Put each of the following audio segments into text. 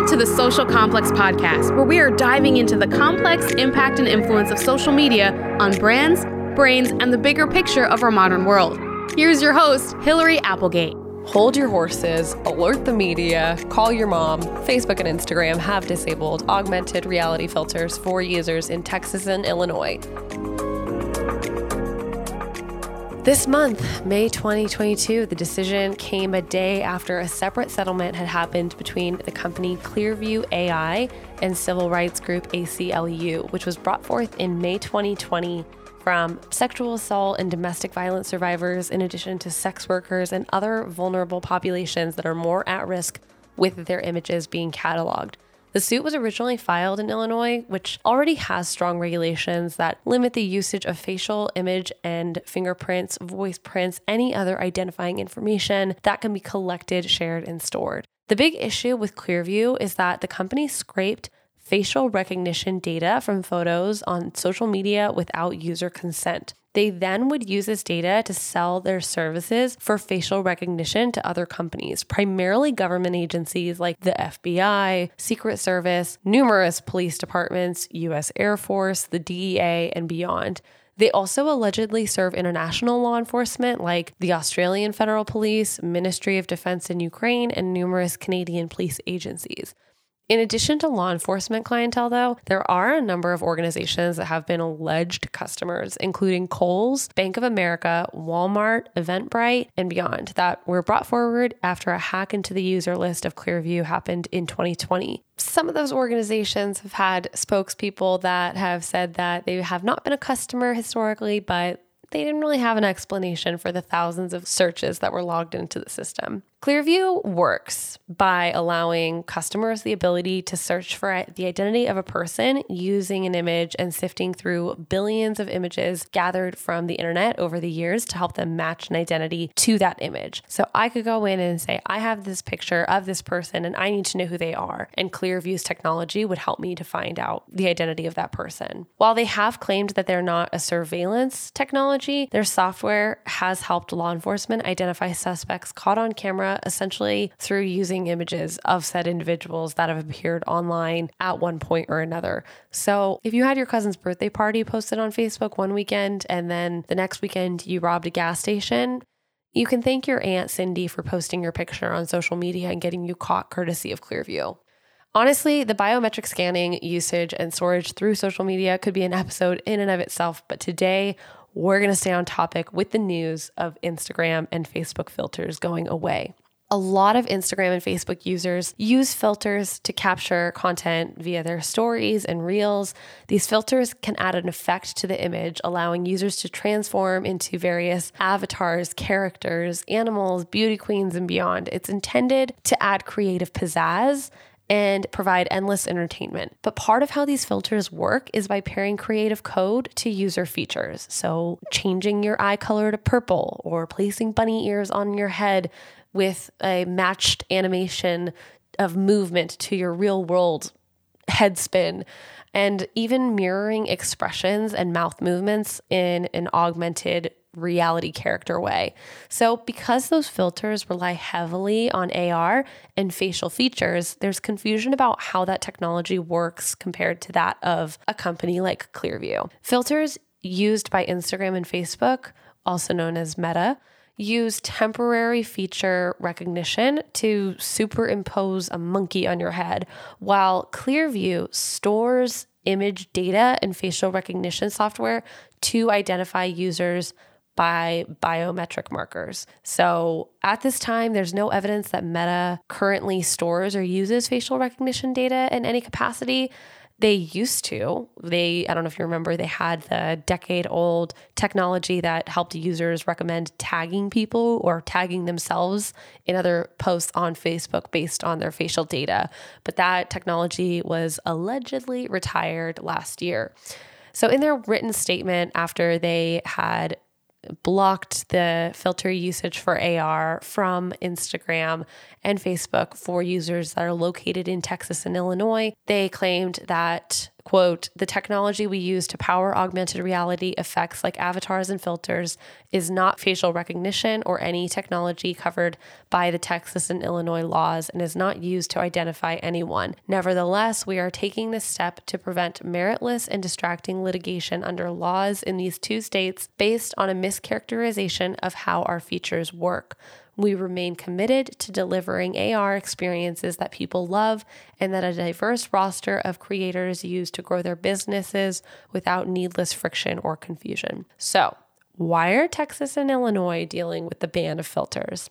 Welcome to the Social Complex Podcast, where we are diving into the complex impact and influence of social media on brands, brains, and the bigger picture of our modern world. Here's your host, Hillary Applegate. Hold your horses, alert the media, call your mom. Facebook and Instagram have disabled augmented reality filters for users in Texas and Illinois. This month, May 2022, the decision came a day after a separate settlement had happened between the company Clearview AI and civil rights group ACLU, which was brought forth in May 2020 from sexual assault and domestic violence survivors, in addition to sex workers and other vulnerable populations that are more at risk with their images being cataloged. The suit was originally filed in Illinois, which already has strong regulations that limit the usage of facial image and fingerprints, voice prints, any other identifying information that can be collected, shared, and stored. The big issue with Clearview is that the company scraped facial recognition data from photos on social media without user consent. They then would use this data to sell their services for facial recognition to other companies, primarily government agencies like the FBI, Secret Service, numerous police departments, US Air Force, the DEA, and beyond. They also allegedly serve international law enforcement like the Australian Federal Police, Ministry of Defense in Ukraine, and numerous Canadian police agencies. In addition to law enforcement clientele, though, there are a number of organizations that have been alleged customers, including Kohl's, Bank of America, Walmart, Eventbrite, and beyond, that were brought forward after a hack into the user list of Clearview happened in 2020. Some of those organizations have had spokespeople that have said that they have not been a customer historically, but they didn't really have an explanation for the thousands of searches that were logged into the system. Clearview works by allowing customers the ability to search for the identity of a person using an image and sifting through billions of images gathered from the internet over the years to help them match an identity to that image. So I could go in and say, I have this picture of this person and I need to know who they are. And Clearview's technology would help me to find out the identity of that person. While they have claimed that they're not a surveillance technology, their software has helped law enforcement identify suspects caught on camera essentially through using images of said individuals that have appeared online at one point or another. So if you had your cousin's birthday party posted on Facebook one weekend and then the next weekend you robbed a gas station, you can thank your Aunt Cindy for posting your picture on social media and getting you caught courtesy of Clearview. Honestly, the biometric scanning, usage, and storage through social media could be an episode in and of itself, but today we're going to stay on topic with the news of Instagram and Facebook filters going away. A lot of Instagram and Facebook users use filters to capture content via their stories and reels. These filters can add an effect to the image, allowing users to transform into various avatars, characters, animals, beauty queens, and beyond. It's intended to add creative pizzazz and provide endless entertainment. But part of how these filters work is by pairing creative code to user features. So, changing your eye color to purple or placing bunny ears on your head with a matched animation of movement to your real world head spin and even mirroring expressions and mouth movements in an augmented reality character way. So, because those filters rely heavily on AR and facial features, there's confusion about how that technology works compared to that of a company like Clearview. Filters used by Instagram and Facebook, also known as Meta, use temporary feature recognition to superimpose a monkey on your head, while Clearview stores image data and facial recognition software to identify users by biometric markers. So at this time, there's no evidence that Meta currently stores or uses facial recognition data in any capacity they used to. They, I don't know if you remember, they had the decade old technology that helped users recommend tagging people or tagging themselves in other posts on Facebook based on their facial data. But that technology was allegedly retired last year. So, in their written statement, after they had blocked the filter usage for AR from Instagram and Facebook for users that are located in Texas and Illinois. They claimed that quote, the technology we use to power augmented reality effects like avatars and filters is not facial recognition or any technology covered by the Texas and Illinois laws and is not used to identify anyone. Nevertheless, we are taking this step to prevent meritless and distracting litigation under laws in these two states based on a mischaracterization of how our features work. We remain committed to delivering AR experiences that people love and that a diverse roster of creators use to grow their businesses without needless friction or confusion. So, why are Texas and Illinois dealing with the ban of filters?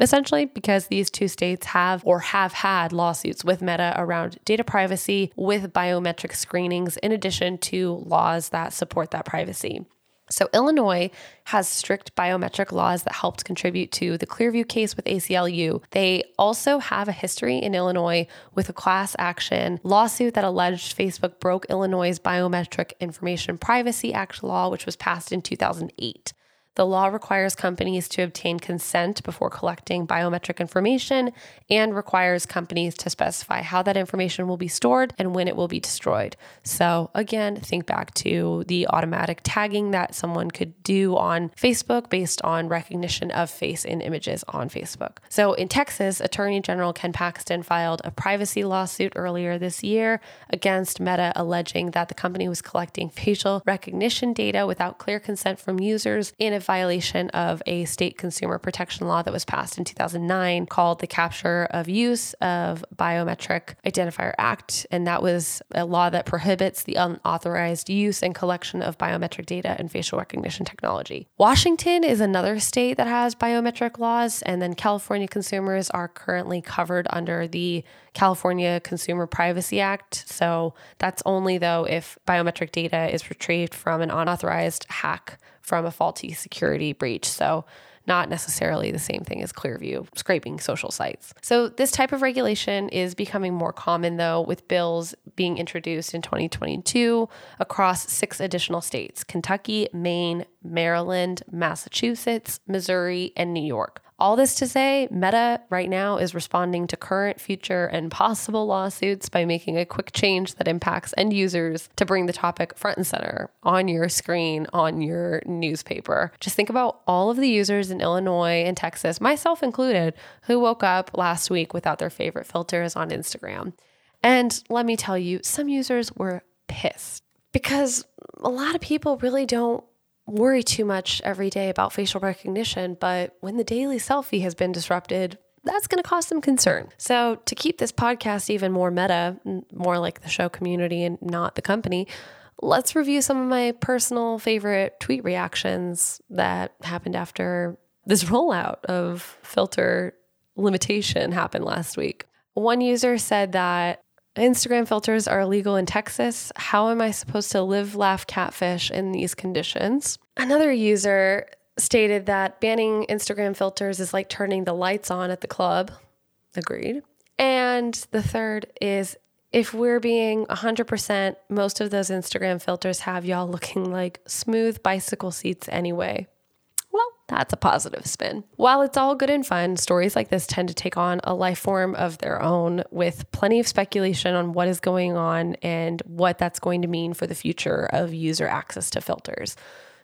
Essentially, because these two states have or have had lawsuits with Meta around data privacy with biometric screenings, in addition to laws that support that privacy. So, Illinois has strict biometric laws that helped contribute to the Clearview case with ACLU. They also have a history in Illinois with a class action lawsuit that alleged Facebook broke Illinois' Biometric Information Privacy Act law, which was passed in 2008. The law requires companies to obtain consent before collecting biometric information and requires companies to specify how that information will be stored and when it will be destroyed. So, again, think back to the automatic tagging that someone could do on Facebook based on recognition of face in images on Facebook. So, in Texas, Attorney General Ken Paxton filed a privacy lawsuit earlier this year against Meta, alleging that the company was collecting facial recognition data without clear consent from users in a violation of a state consumer protection law that was passed in 2009 called the Capture of Use of Biometric Identifier Act. And that was a law that prohibits the unauthorized use and collection of biometric data and facial recognition technology. Washington is another state that has biometric laws, and then California consumers are currently covered under the California Consumer Privacy Act. So that's only though if biometric data is retrieved from an unauthorized hack from a faulty security breach. So, not necessarily the same thing as Clearview scraping social sites. So, this type of regulation is becoming more common, though, with bills being introduced in 2022 across six additional states Kentucky, Maine, Maryland, Massachusetts, Missouri, and New York. All this to say, Meta right now is responding to current, future, and possible lawsuits by making a quick change that impacts end users to bring the topic front and center on your screen, on your newspaper. Just think about all of the users in Illinois and Texas, myself included, who woke up last week without their favorite filters on Instagram. And let me tell you, some users were pissed because a lot of people really don't worry too much every day about facial recognition, but when the daily selfie has been disrupted, that's going to cause some concern. So, to keep this podcast even more meta, more like the show community and not the company, let's review some of my personal favorite tweet reactions that happened after this rollout of filter limitation happened last week. One user said that Instagram filters are illegal in Texas. How am I supposed to live, laugh, catfish in these conditions? Another user stated that banning Instagram filters is like turning the lights on at the club. Agreed. And the third is if we're being 100%, most of those Instagram filters have y'all looking like smooth bicycle seats anyway. That's a positive spin. While it's all good and fun, stories like this tend to take on a life form of their own with plenty of speculation on what is going on and what that's going to mean for the future of user access to filters.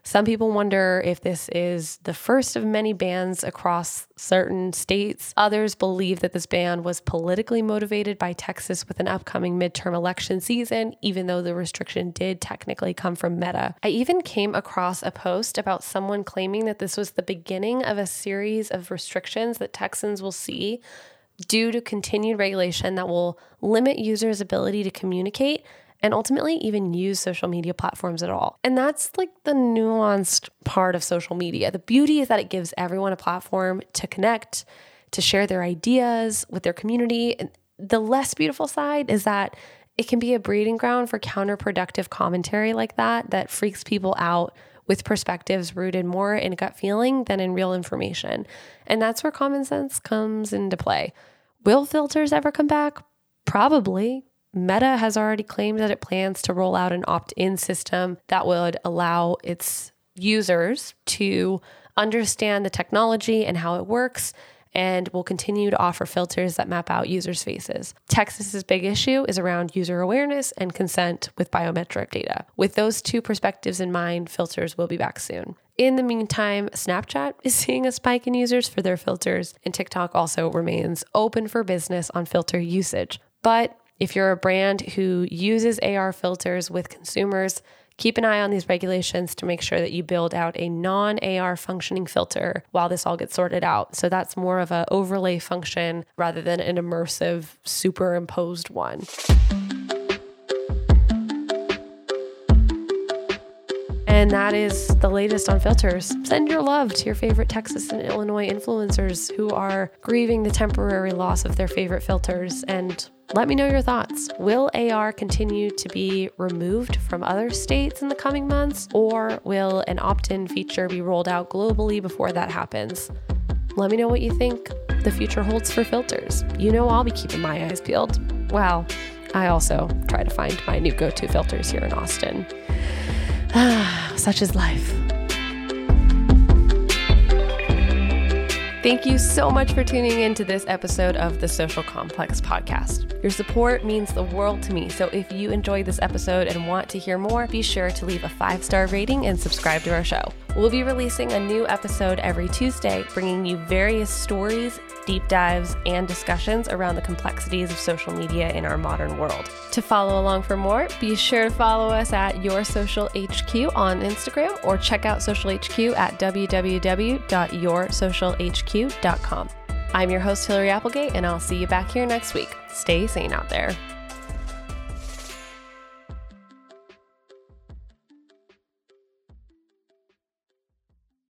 Some people wonder if this is the first of many bans across certain states. Others believe that this ban was politically motivated by Texas with an upcoming midterm election season, even though the restriction did technically come from Meta. I even came across a post about someone claiming that this was the beginning of a series of restrictions that Texans will see due to continued regulation that will limit users' ability to communicate and ultimately even use social media platforms at all. And that's like the nuanced part of social media. The beauty is that it gives everyone a platform to connect, to share their ideas with their community. And the less beautiful side is that it can be a breeding ground for counterproductive commentary like that that freaks people out with perspectives rooted more in gut feeling than in real information. And that's where common sense comes into play. Will filters ever come back? Probably. Meta has already claimed that it plans to roll out an opt in system that would allow its users to understand the technology and how it works and will continue to offer filters that map out users' faces. Texas's big issue is around user awareness and consent with biometric data. With those two perspectives in mind, filters will be back soon. In the meantime, Snapchat is seeing a spike in users for their filters, and TikTok also remains open for business on filter usage. But if you're a brand who uses AR filters with consumers, keep an eye on these regulations to make sure that you build out a non AR functioning filter while this all gets sorted out. So that's more of an overlay function rather than an immersive superimposed one. And that is the latest on filters. Send your love to your favorite Texas and Illinois influencers who are grieving the temporary loss of their favorite filters and let me know your thoughts. Will AR continue to be removed from other states in the coming months, or will an opt in feature be rolled out globally before that happens? Let me know what you think the future holds for filters. You know, I'll be keeping my eyes peeled. Well, I also try to find my new go to filters here in Austin. Such is life. Thank you so much for tuning in to this episode of the Social Complex podcast. Your support means the world to me. So if you enjoyed this episode and want to hear more, be sure to leave a five star rating and subscribe to our show. We'll be releasing a new episode every Tuesday, bringing you various stories, deep dives, and discussions around the complexities of social media in our modern world. To follow along for more, be sure to follow us at Your Social HQ on Instagram or check out Social HQ at www.yoursocialhq.com. I'm your host, Hillary Applegate, and I'll see you back here next week. Stay sane out there.